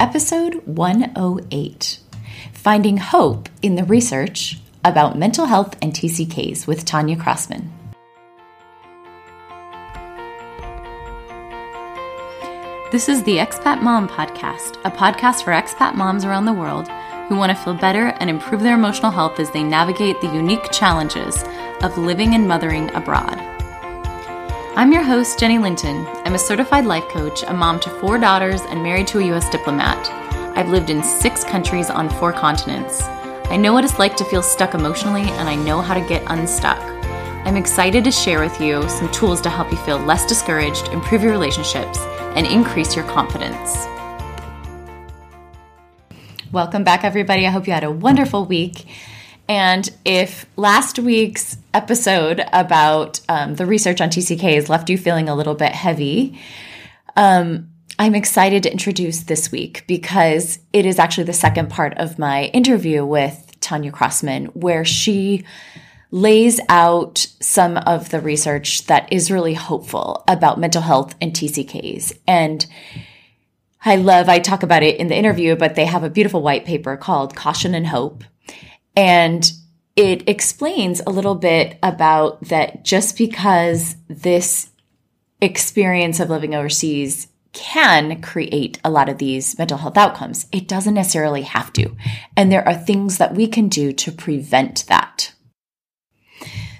episode 108 Finding Hope in the Research about Mental Health and TCKs with Tanya Crossman. This is the Expat Mom Podcast, a podcast for expat moms around the world who want to feel better and improve their emotional health as they navigate the unique challenges of living and mothering abroad. I'm your host, Jennie Linton. I'm a certified life coach, a mom to four daughters, and married to a U.S. diplomat. I've lived in six countries on four continents. I know what it's like to feel stuck emotionally, and I know how to get unstuck. I'm excited to share with you some tools to help you feel less discouraged, improve your relationships, and increase your confidence. Welcome back, everybody. I hope you had a wonderful week. And if last week's episode about um, the research on TCKs left you feeling a little bit heavy, um, I'm excited to introduce this week because it is actually the second part of my interview with Tanya Crossman, where she lays out some of the research that is really hopeful about mental health and TCKs. And I love, I talk about it in the interview, but they have a beautiful white paper called Caution and Hope. And it explains a little bit about that just because this experience of living overseas can create a lot of these mental health outcomes, it doesn't necessarily have to. And there are things that we can do to prevent that.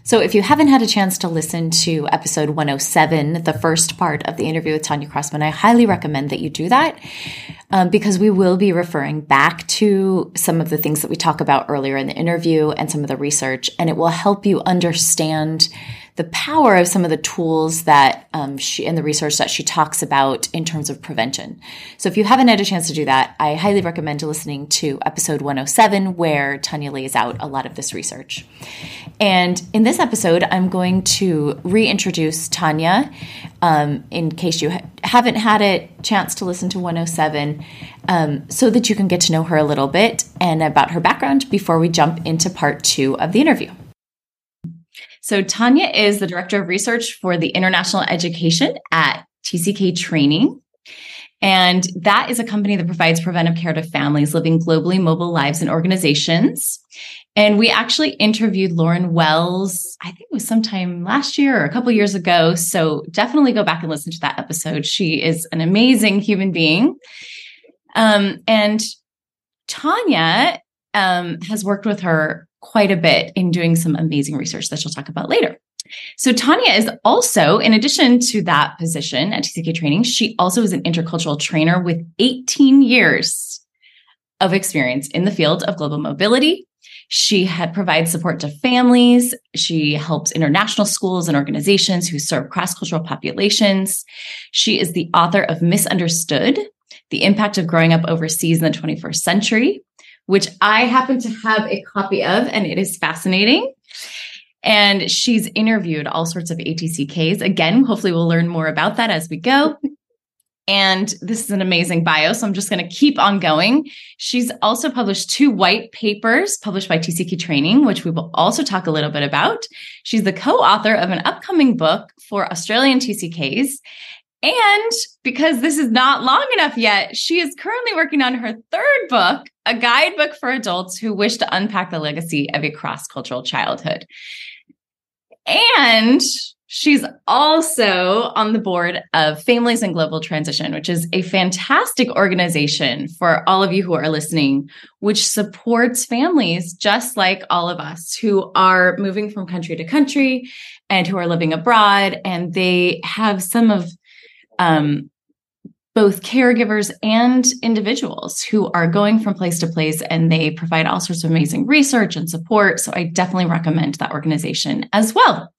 So if you haven't had a chance to listen to episode 107, the first part of the interview with Tanya Crossman, I highly recommend that you do that um, because we will be referring back to some of the things that we talk about earlier in the interview and some of the research, and it will help you understand the power of some of the tools that um, she and the research that she talks about in terms of prevention. So if you haven't had a chance to do that, I highly recommend listening to episode 107 where Tanya lays out a lot of this research. And in this episode, I'm going to reintroduce Tanya um, in case you ha- haven't had a chance to listen to 107 um, so that you can get to know her a little bit and about her background before we jump into part two of the interview. So, Tanya is the Director of Research for the International Education at TCK Training. And that is a company that provides preventive care to families living globally mobile lives and organizations. And we actually interviewed Lauren Wells, I think it was sometime last year or a couple years ago. So definitely go back and listen to that episode. She is an amazing human being. Um, and Tanya um, has worked with her quite a bit in doing some amazing research that she'll talk about later. So Tanya is also, in addition to that position at TCK Training, she also is an intercultural trainer with 18 years of experience in the field of global mobility. She had provides support to families. She helps international schools and organizations who serve cross-cultural populations. She is the author of Misunderstood: The Impact of Growing Up Overseas in the 21st Century, which I happen to have a copy of, and it is fascinating. And she's interviewed all sorts of ATCKs. Again, hopefully, we'll learn more about that as we go. And this is an amazing bio. So I'm just going to keep on going. She's also published two white papers published by TCK Training, which we will also talk a little bit about. She's the co author of an upcoming book for Australian TCKs. And because this is not long enough yet, she is currently working on her third book, a guidebook for adults who wish to unpack the legacy of a cross cultural childhood. And she's also on the board of Families in Global Transition, which is a fantastic organization for all of you who are listening, which supports families just like all of us who are moving from country to country and who are living abroad. And they have some of um, both caregivers and individuals who are going from place to place and they provide all sorts of amazing research and support. So I definitely recommend that organization as well.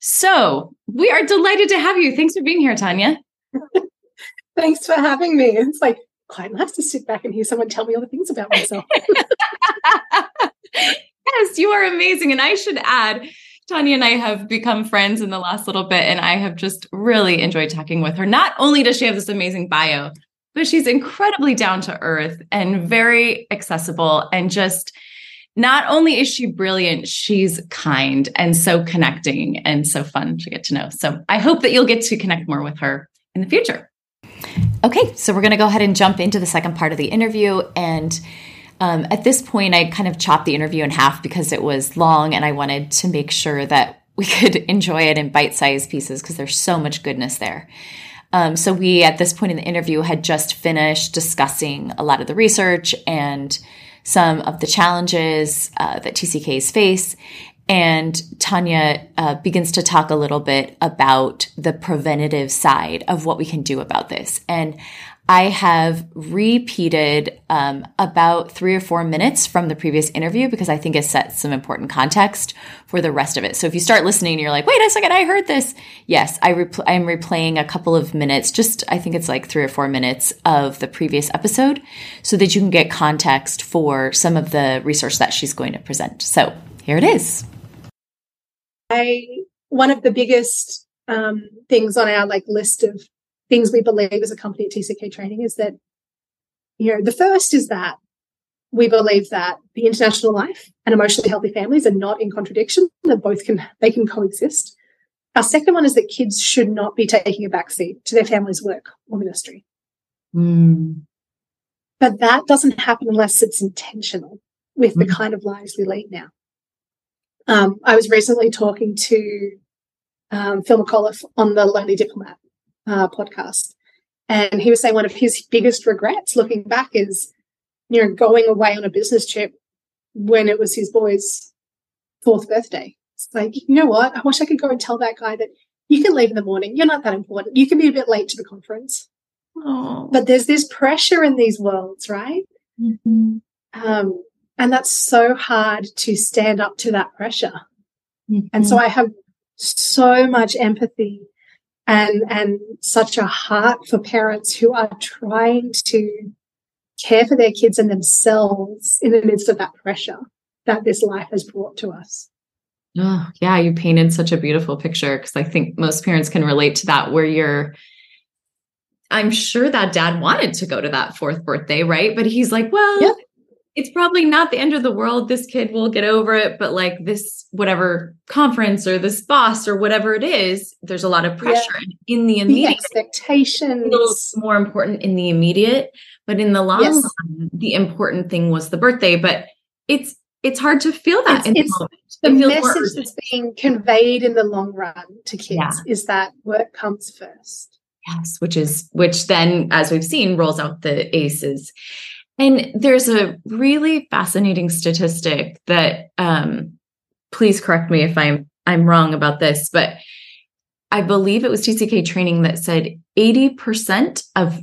So we are delighted to have you. Thanks for being here, Tanya. Thanks for having me. It's like quite nice to sit back and hear someone tell me all the things about myself. yes, you are amazing. And I should add, Tanya and I have become friends in the last little bit, and I have just really enjoyed talking with her. Not only does she have this amazing bio, but she's incredibly down to earth and very accessible and just not only is she brilliant, she's kind and so connecting and so fun to get to know. So I hope that you'll get to connect more with her in the future. Okay, so we're going to go ahead and jump into the second part of the interview. And um, at this point, I kind of chopped the interview in half because it was long and I wanted to make sure that we could enjoy it in bite sized pieces because there's so much goodness there. Um, so, we at this point in the interview had just finished discussing a lot of the research and some of the challenges uh, that TCKs face. And Tanya uh, begins to talk a little bit about the preventative side of what we can do about this. And I have repeated um, about three or four minutes from the previous interview because I think it sets some important context for the rest of it. So if you start listening and you're like, wait a second, I heard this. Yes, I repl- I'm replaying a couple of minutes, just I think it's like three or four minutes of the previous episode so that you can get context for some of the research that she's going to present. So here it is. I, one of the biggest um, things on our like list of things we believe as a company at TCK Training is that, you know, the first is that we believe that the international life and emotionally healthy families are not in contradiction, that both can, they can coexist. Our second one is that kids should not be taking a backseat to their family's work or ministry. Mm. But that doesn't happen unless it's intentional with mm. the kind of lives we lead now. Um, I was recently talking to um, Phil McAuliffe on the Lonely Diplomat, uh, podcast. And he was saying one of his biggest regrets looking back is, you know, going away on a business trip when it was his boy's fourth birthday. It's like, you know what? I wish I could go and tell that guy that you can leave in the morning. You're not that important. You can be a bit late to the conference. Oh. But there's this pressure in these worlds, right? Mm-hmm. Um, and that's so hard to stand up to that pressure. Mm-hmm. And so I have so much empathy and and such a heart for parents who are trying to care for their kids and themselves in the midst of that pressure that this life has brought to us. Oh, yeah, you painted such a beautiful picture because I think most parents can relate to that where you're I'm sure that dad wanted to go to that fourth birthday, right? But he's like, well, yeah it's probably not the end of the world. This kid will get over it, but like this, whatever conference or this boss or whatever it is, there's a lot of pressure yeah. in the immediate. The expectations Feels more important in the immediate, but in the long yes. run, the important thing was the birthday. But it's it's hard to feel that it's, in the moment. The message that's being conveyed in the long run to kids yeah. is that work comes first. Yes, which is which then, as we've seen, rolls out the ACEs. And there's a really fascinating statistic that um, please correct me if I'm I'm wrong about this, but I believe it was TCK training that said 80% of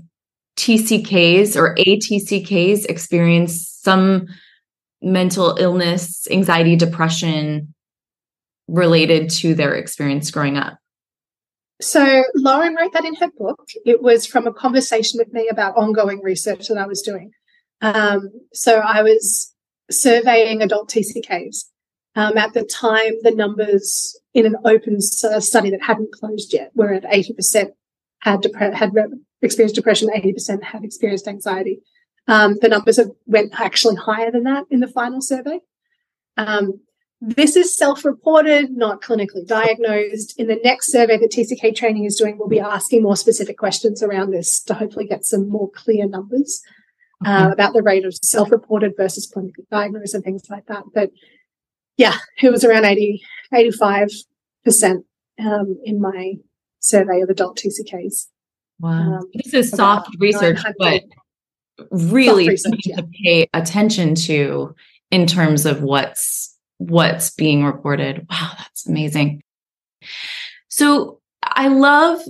TCKs or ATCKs experience some mental illness, anxiety, depression related to their experience growing up. So Lauren wrote that in her book. It was from a conversation with me about ongoing research that I was doing. Um, so I was surveying adult TCKs. Um, at the time, the numbers in an open study that hadn't closed yet were at 80% had, had experienced depression, 80% had experienced anxiety. Um, the numbers have went actually higher than that in the final survey. Um, this is self-reported, not clinically diagnosed. In the next survey that TCK training is doing, we'll be asking more specific questions around this to hopefully get some more clear numbers uh, about the rate of self-reported versus clinically diagnosed and things like that. But yeah, it was around 80, 85% um, in my survey of adult TCKs. Wow. Um, this is soft research, but really research, yeah. to pay attention to in terms of what's what's being reported. Wow, that's amazing. So I love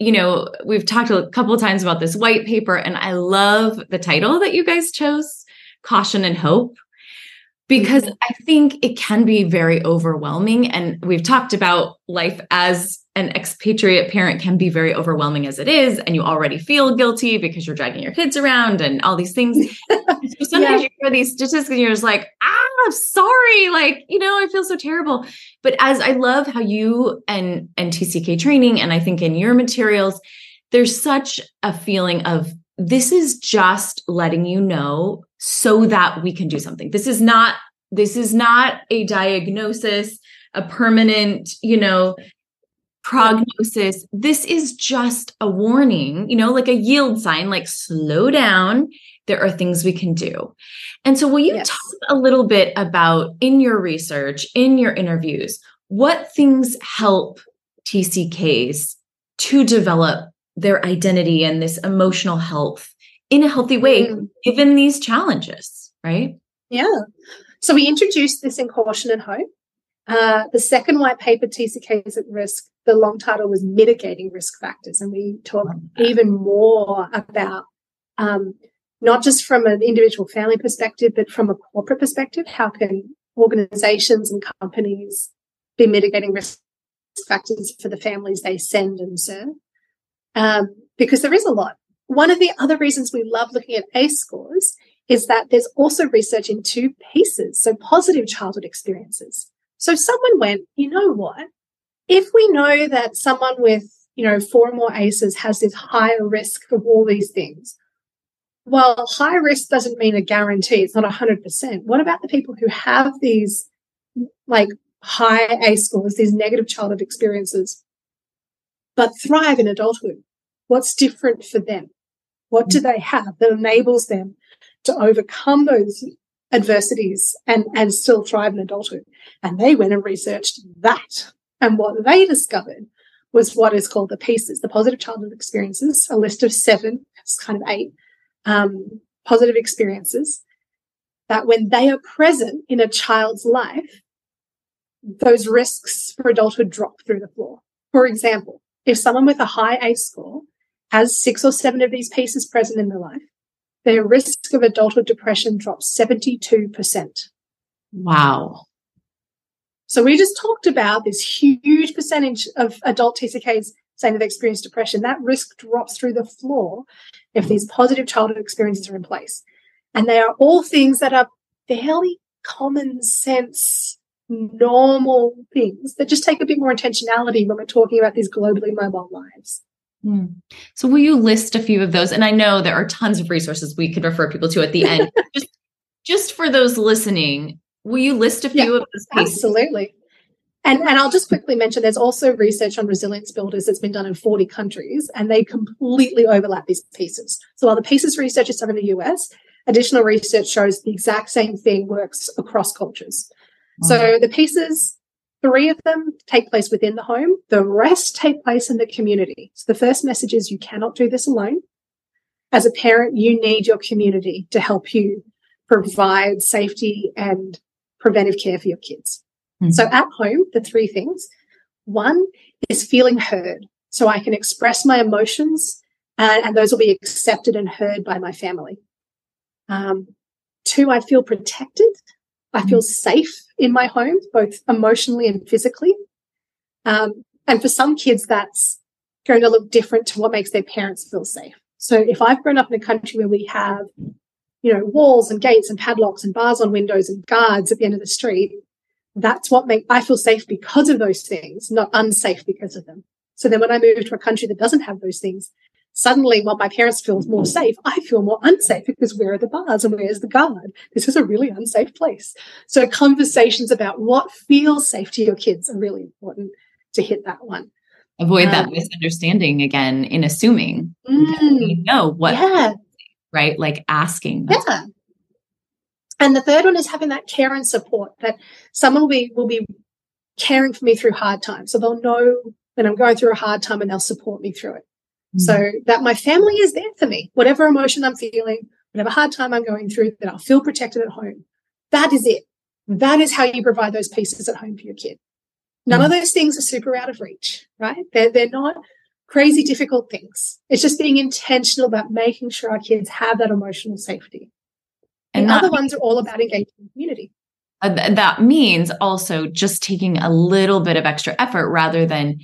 you know, we've talked a couple of times about this white paper, and I love the title that you guys chose Caution and Hope, because mm-hmm. I think it can be very overwhelming. And we've talked about life as an expatriate parent can be very overwhelming as it is, and you already feel guilty because you're dragging your kids around and all these things. so sometimes yeah. you hear these statistics and you're just like, ah, I'm sorry, like you know, I feel so terrible. But as I love how you and and TCK training, and I think in your materials, there's such a feeling of this is just letting you know so that we can do something. This is not this is not a diagnosis a permanent, you know, prognosis. This is just a warning, you know, like a yield sign, like slow down. There are things we can do. And so, will you yes. talk a little bit about in your research, in your interviews, what things help TCKs to develop their identity and this emotional health in a healthy way, mm. given these challenges, right? Yeah. So we introduced this in Caution and Hope. Uh, the second white paper, TCKs at Risk, the long title was Mitigating Risk Factors. And we talk even more about um, not just from an individual family perspective, but from a corporate perspective. How can organizations and companies be mitigating risk factors for the families they send and serve? Um, because there is a lot. One of the other reasons we love looking at ACE scores is that there's also research in two PCEs. So positive childhood experiences. So someone went, you know what? If we know that someone with, you know, four or more ACEs has this higher risk of all these things, well, high risk doesn't mean a guarantee. It's not 100%. What about the people who have these like high ACE scores, these negative childhood experiences, but thrive in adulthood? What's different for them? What do mm. they have that enables them to overcome those adversities and, and still thrive in adulthood. And they went and researched that. And what they discovered was what is called the PCEs, the positive childhood experiences, a list of seven, it's kind of eight um, positive experiences that when they are present in a child's life, those risks for adulthood drop through the floor. For example, if someone with a high ACE score has six or seven of these PCEs present in their life, their risk of adulthood depression drops 72%. Wow. So we just talked about this huge percentage of adult TCKs saying they've experienced depression. That risk drops through the floor if these positive childhood experiences are in place. And they are all things that are fairly common sense, normal things that just take a bit more intentionality when we're talking about these globally mobile lives. Hmm. So, will you list a few of those? And I know there are tons of resources we could refer people to at the end. just, just for those listening, will you list a few yeah, of those PCEs? Absolutely. And, and I'll just quickly mention there's also research on resilience builders that's been done in 40 countries, and they completely overlap these PCEs. So, while the PCEs research is done in the US, additional research shows the exact same thing works across cultures. So, the PCEs Three of them take place within the home. The rest take place in the community. So the first message is you cannot do this alone. As a parent, you need your community to help you provide safety and preventive care for your kids. Mm-hmm. So at home, the three things. One is feeling heard. So I can express my emotions and, and those will be accepted and heard by my family. Um, two, I feel protected. I feel safe in my home, both emotionally and physically. Um, and for some kids, that's going to look different to what makes their parents feel safe. So if I've grown up in a country where we have, you know, walls and gates and padlocks and bars on windows and guards at the end of the street, that's what make I feel safe because of those things, not unsafe because of them. So then when I move to a country that doesn't have those things, suddenly while my parents feel more safe, I feel more unsafe because where are the bars and where's the guard? This is a really unsafe place. So conversations about what feels safe to your kids are really important to hit that one. Avoid um, that misunderstanding again in assuming mm, know what yeah. Right? Like asking. Yeah. And the third one is having that care and support that someone will be will be caring for me through hard times. So they'll know when I'm going through a hard time and they'll support me through it. Mm. So that my family is there for me, whatever emotion I'm feeling, whatever hard time I'm going through, that I'll feel protected at home. That is it. That is how you provide those PCEs at home for your kid. None mm. of those things are super out of reach, right? They're, they're not crazy difficult things. It's just being intentional about making sure our kids have that emotional safety. And the other ones are all about engaging the community. Uh, that means also just taking a little bit of extra effort rather than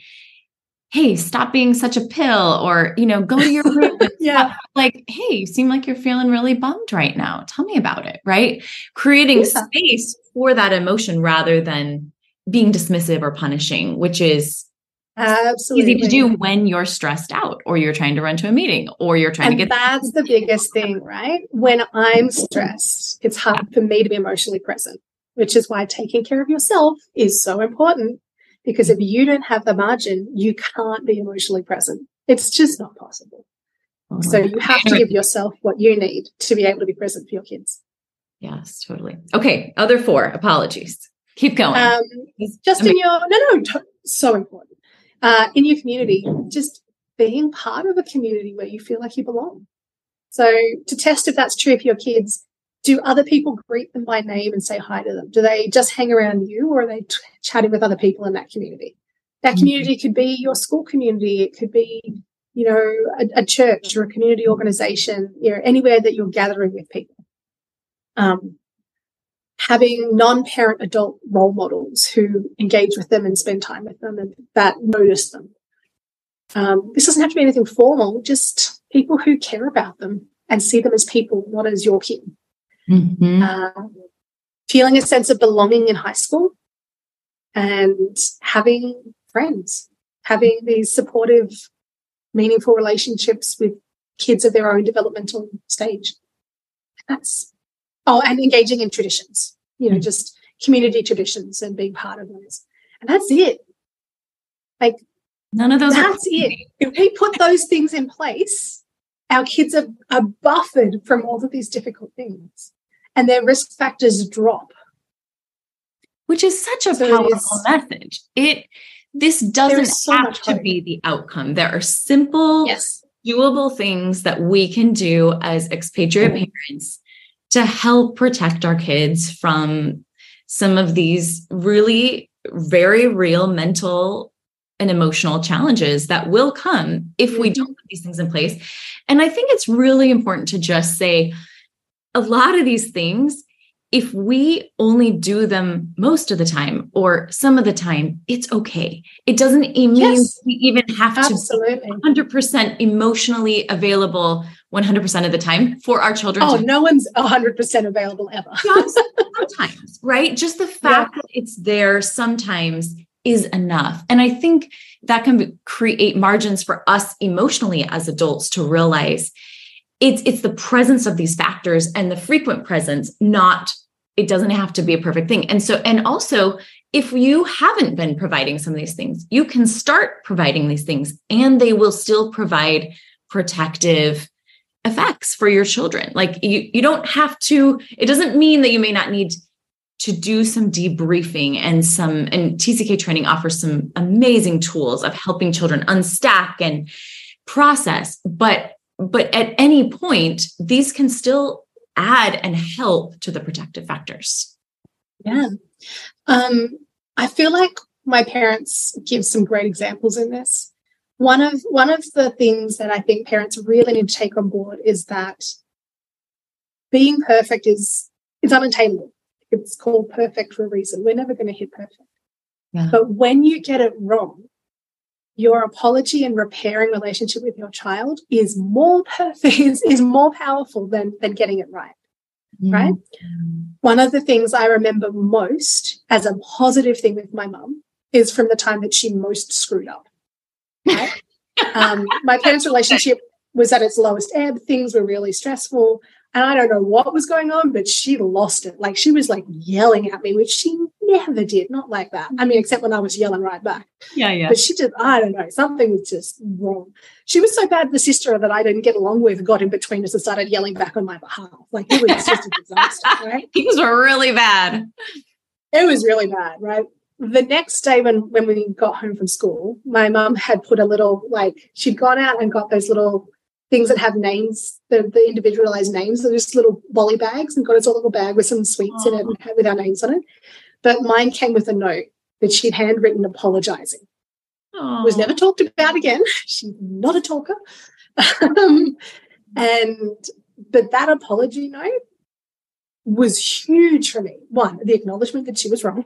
hey, stop being such a pill, or, you know, go to your room. yeah. Like, hey, you seem like you're feeling really bummed right now. Tell me about it, right? Creating yeah. space for that emotion rather than being dismissive or punishing, which is Absolutely. easy to do when you're stressed out or you're trying to run to a meeting or you're trying and to get that's the biggest thing right when i'm stressed it's hard for me to be emotionally present which is why taking care of yourself is so important Because if you don't have the margin, you can't be emotionally present. It's just not possible. Oh so you have to give yourself what you need to be able to be present for your kids. Yes, totally. Okay. Other four apologies. Keep going. Um, just in your, no, no, so important. Uh, in your community, just being part of a community where you feel like you belong. So to test if that's true for your kids, do other people greet them by name and say hi to them? Do they just hang around you or are they t- chatting with other people in that community? That mm-hmm. community could be your school community. It could be, you know, a, a church or a community organization, you know, anywhere that you're gathering with people. Um, having non-parent adult role models who engage with them and spend time with them and that notice them. Um, this doesn't have to be anything formal, just people who care about them and see them as people, not as your kid. Mm-hmm. Uh, feeling a sense of belonging in high school and having friends, having these supportive, meaningful relationships with kids of their own developmental stage. That's, oh, and engaging in traditions, you know, mm-hmm. just community traditions and being part of those. And that's it. Like, none of those that's it. If we put those things in place, our kids are, are buffered from all of these difficult things and their risk factors drop. Which is such a so powerful message. It this doesn't so have to be the outcome. There are simple, yes. doable things that we can do as expatriate parents to help protect our kids from some of these really very real mental and emotional challenges that will come if we mm-hmm. don't put these things in place. And I think it's really important to just say, a lot of these things, if we only do them most of the time or some of the time, it's okay. It doesn't mean yes, we even have absolutely. to be 100% emotionally available 100% of the time for our children. Oh, no one's 100% available ever. sometimes, right? Just the fact yeah. that it's there sometimes is enough. And I think that can create margins for us emotionally as adults to realize it's it's the presence of these factors and the frequent presence not it doesn't have to be a perfect thing and so and also if you haven't been providing some of these things you can start providing these things and they will still provide protective effects for your children like you you don't have to it doesn't mean that you may not need to do some debriefing and some and TCK training offers some amazing tools of helping children unstack and process but but at any point, these can still add and help to the protective factors. Yeah. Um, I feel like my parents give some great examples in this. One of one of the things that I think parents really need to take on board is that being perfect is is unattainable. It's called perfect for a reason. We're never going to hit perfect. Yeah. But when you get it wrong, your apology and repairing relationship with your child is more perfect, is, is more powerful than, than getting it right. Mm. Right. One of the things I remember most as a positive thing with my mum is from the time that she most screwed up. Um, my parents' relationship was at its lowest ebb. Things were really stressful. And I don't know what was going on, but she lost it. Like she was like yelling at me, which she never did. Not like that. I mean, except when I was yelling right back. Yeah, yeah. But she did, I don't know, something was just wrong. She was so bad, the sister that I didn't get along with got in between us and started yelling back on my behalf. Like it was just a disaster, right? Things were really bad. It was really bad, right? The next day when when we got home from school my mum had put a little like she'd gone out and got those little things that have names, the, the individualized names. They're just little bolly bags and got its own little bag with some sweets oh. in it and with our names on it. But mine came with a note that she'd handwritten apologizing. Oh. Was never talked about again. She's not a talker. um, and but that apology note was huge for me. One, the acknowledgement that she was wrong.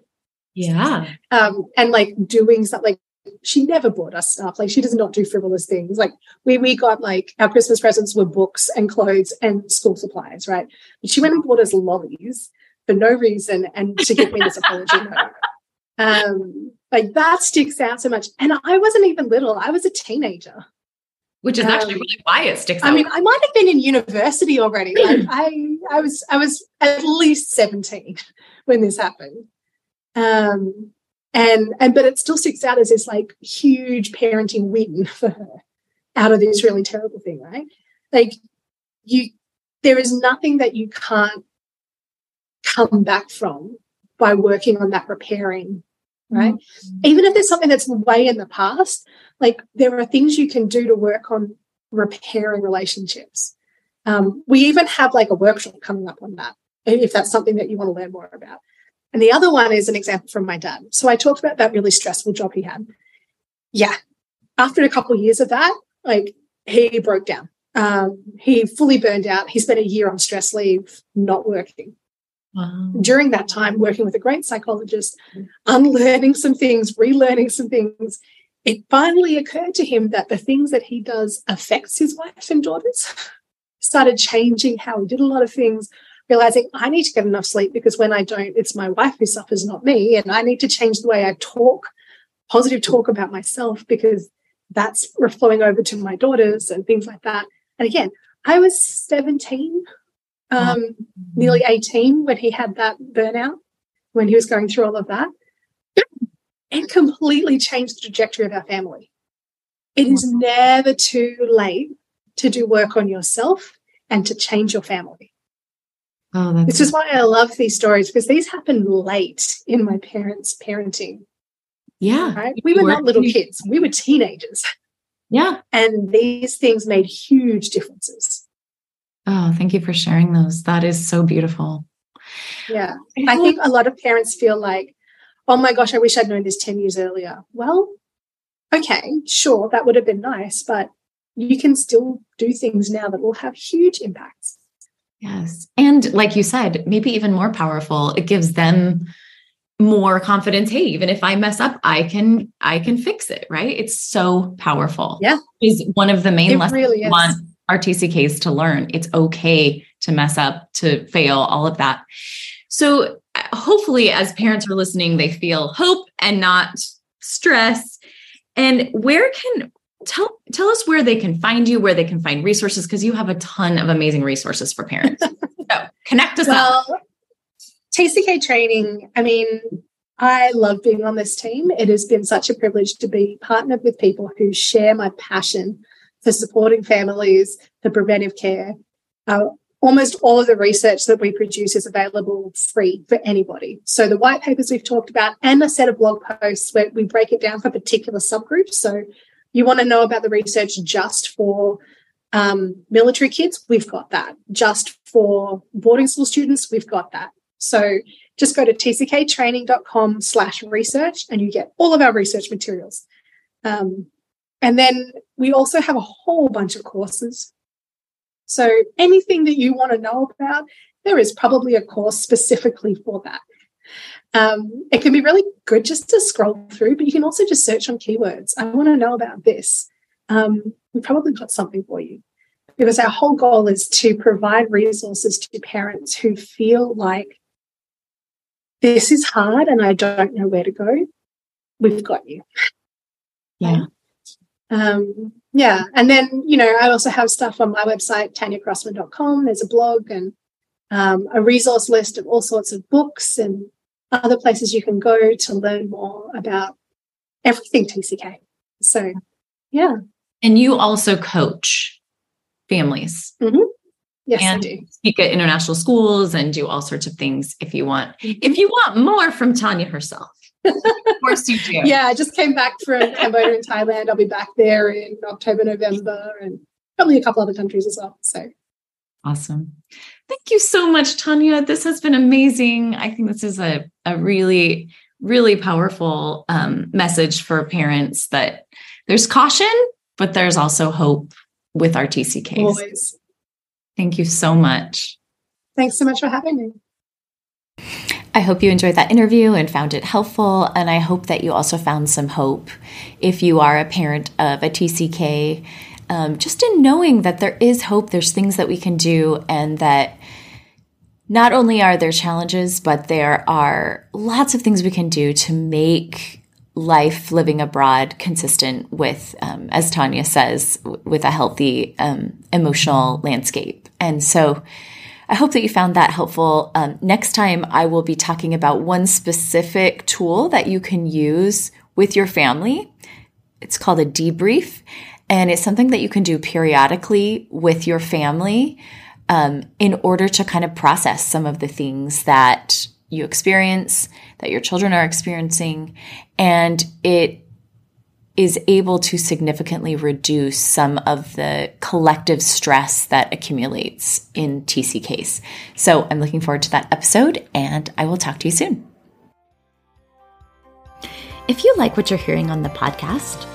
Yeah. Um, and like doing something like she never bought us stuff. Like she does not do frivolous things. Like we we got like our Christmas presents were books and clothes and school supplies, right? But she went and bought us lollies for no reason and to give me this apology note. Um, like that sticks out so much. And I wasn't even little. I was a teenager. Which is um, actually really why it sticks out. I mean, I might have been in university already. Like I I was I was at least 17 when this happened. Um And and but it still sticks out as this like huge parenting win for her out of this really terrible thing, right? Like you there is nothing that you can't come back from by working on that repairing, right? Mm-hmm. Even if there's something that's way in the past, like there are things you can do to work on repairing relationships. Um, we even have like a workshop coming up on that, if that's something that you want to learn more about. And the other one is an example from my dad. So I talked about that really stressful job he had. Yeah. After a couple of years of that, like he broke down. Um, he fully burned out. He spent a year on stress leave, not working. Wow. During that time, working with a great psychologist, unlearning some things, relearning some things, it finally occurred to him that the things that he does affects his wife and daughters. Started changing how he did a lot of things, realizing I need to get enough sleep because when I don't, it's my wife who suffers, not me. And I need to change the way I talk, positive talk about myself because that's flowing over to my daughters and things like that. And again, I was 17, um, nearly 18 when he had that burnout, when he was going through all of that and completely changed the trajectory of our family. It is never too late to do work on yourself and to change your family. Oh, that's this is why I love these stories because these happened late in my parents' parenting. Yeah. Right? We were not little kids, we were teenagers. Yeah. And these things made huge differences. Oh, thank you for sharing those. That is so beautiful. Yeah. I think a lot of parents feel like oh my gosh, I wish I'd known this 10 years earlier. Well, okay, sure, that would have been nice, but you can still do things now that will have huge impacts. Yes. And like you said, maybe even more powerful, it gives them more confidence. Hey even if i mess up i can i can fix it right? It's so powerful. Yeah. Is one of the main it lessons really we want our tck's to learn. It's okay to mess up to fail all of that. So uh, hopefully as parents are listening they feel hope and not stress. And where can tell tell us where they can find you where they can find resources because you have a ton of amazing resources for parents so connect us well, up tck training i mean i love being on this team it has been such a privilege to be partnered with people who share my passion for supporting families for preventive care uh, almost all of the research that we produce is available free for anybody. So the white papers we've talked about and a set of blog posts where we break it down for particular subgroups. So you want to know about the research just for um, military kids, we've got that. Just for boarding school students, we've got that. So just go to tcktraining.com slash research and you get all of our research materials. Um, and then we also have a whole bunch of courses so anything that you want to know about, there is probably a course specifically for that. Um, it can be really good just to scroll through, but you can also just search on keywords. I want to know about this. Um, we probably got something for you because our whole goal is to provide resources to parents who feel like this is hard and I don't know where to go. We've got you. Yeah. Um, yeah. And then, you know, I also have stuff on my website, tanyacrossman.com. There's a blog and um, a resource list of all sorts of books and other places you can go to learn more about everything TCK. So, yeah. And you also coach families. Mm-hmm. Yes, and I do. Speak at international schools and do all sorts of things if you want. If you want more from Tanya herself of course you do. Yeah, I just came back from Cambodia and Thailand. I'll be back there in October, November, and probably a couple other countries as well. So awesome. Thank you so much, Tanya. This has been amazing. I think this is a, a really, really powerful um, message for parents that there's caution, but there's also hope with our TCKs. Always. Thank you so much. Thanks so much for having me. I hope you enjoyed that interview and found it helpful. And I hope that you also found some hope if you are a parent of a TCK, um, just in knowing that there is hope, there's things that we can do, and that not only are there challenges, but there are lots of things we can do to make life living abroad consistent with, um, as Tanya says, with a healthy um, emotional landscape. And so, I hope that you found that helpful. Um, next time, I will be talking about one specific tool that you can use with your family. It's called a debrief, and it's something that you can do periodically with your family um, in order to kind of process some of the things that you experience, that your children are experiencing, and it is able to significantly reduce some of the collective stress that accumulates in TCKs. So I'm looking forward to that episode and I will talk to you soon. If you like what you're hearing on the podcast,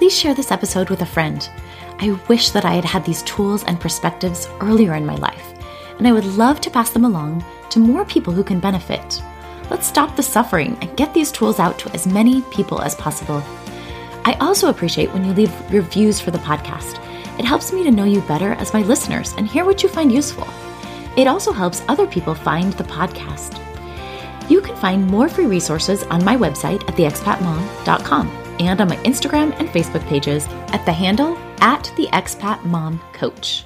please share this episode with a friend. I wish that I had had these tools and perspectives earlier in my life, and I would love to pass them along to more people who can benefit. Let's stop the suffering and get these tools out to as many people as possible. I also appreciate when you leave reviews for the podcast. It helps me to know you better as my listeners and hear what you find useful. It also helps other people find the podcast. You can find more free resources on my website at theexpatmom.com and on my Instagram and Facebook pages at the handle at the expat mom coach.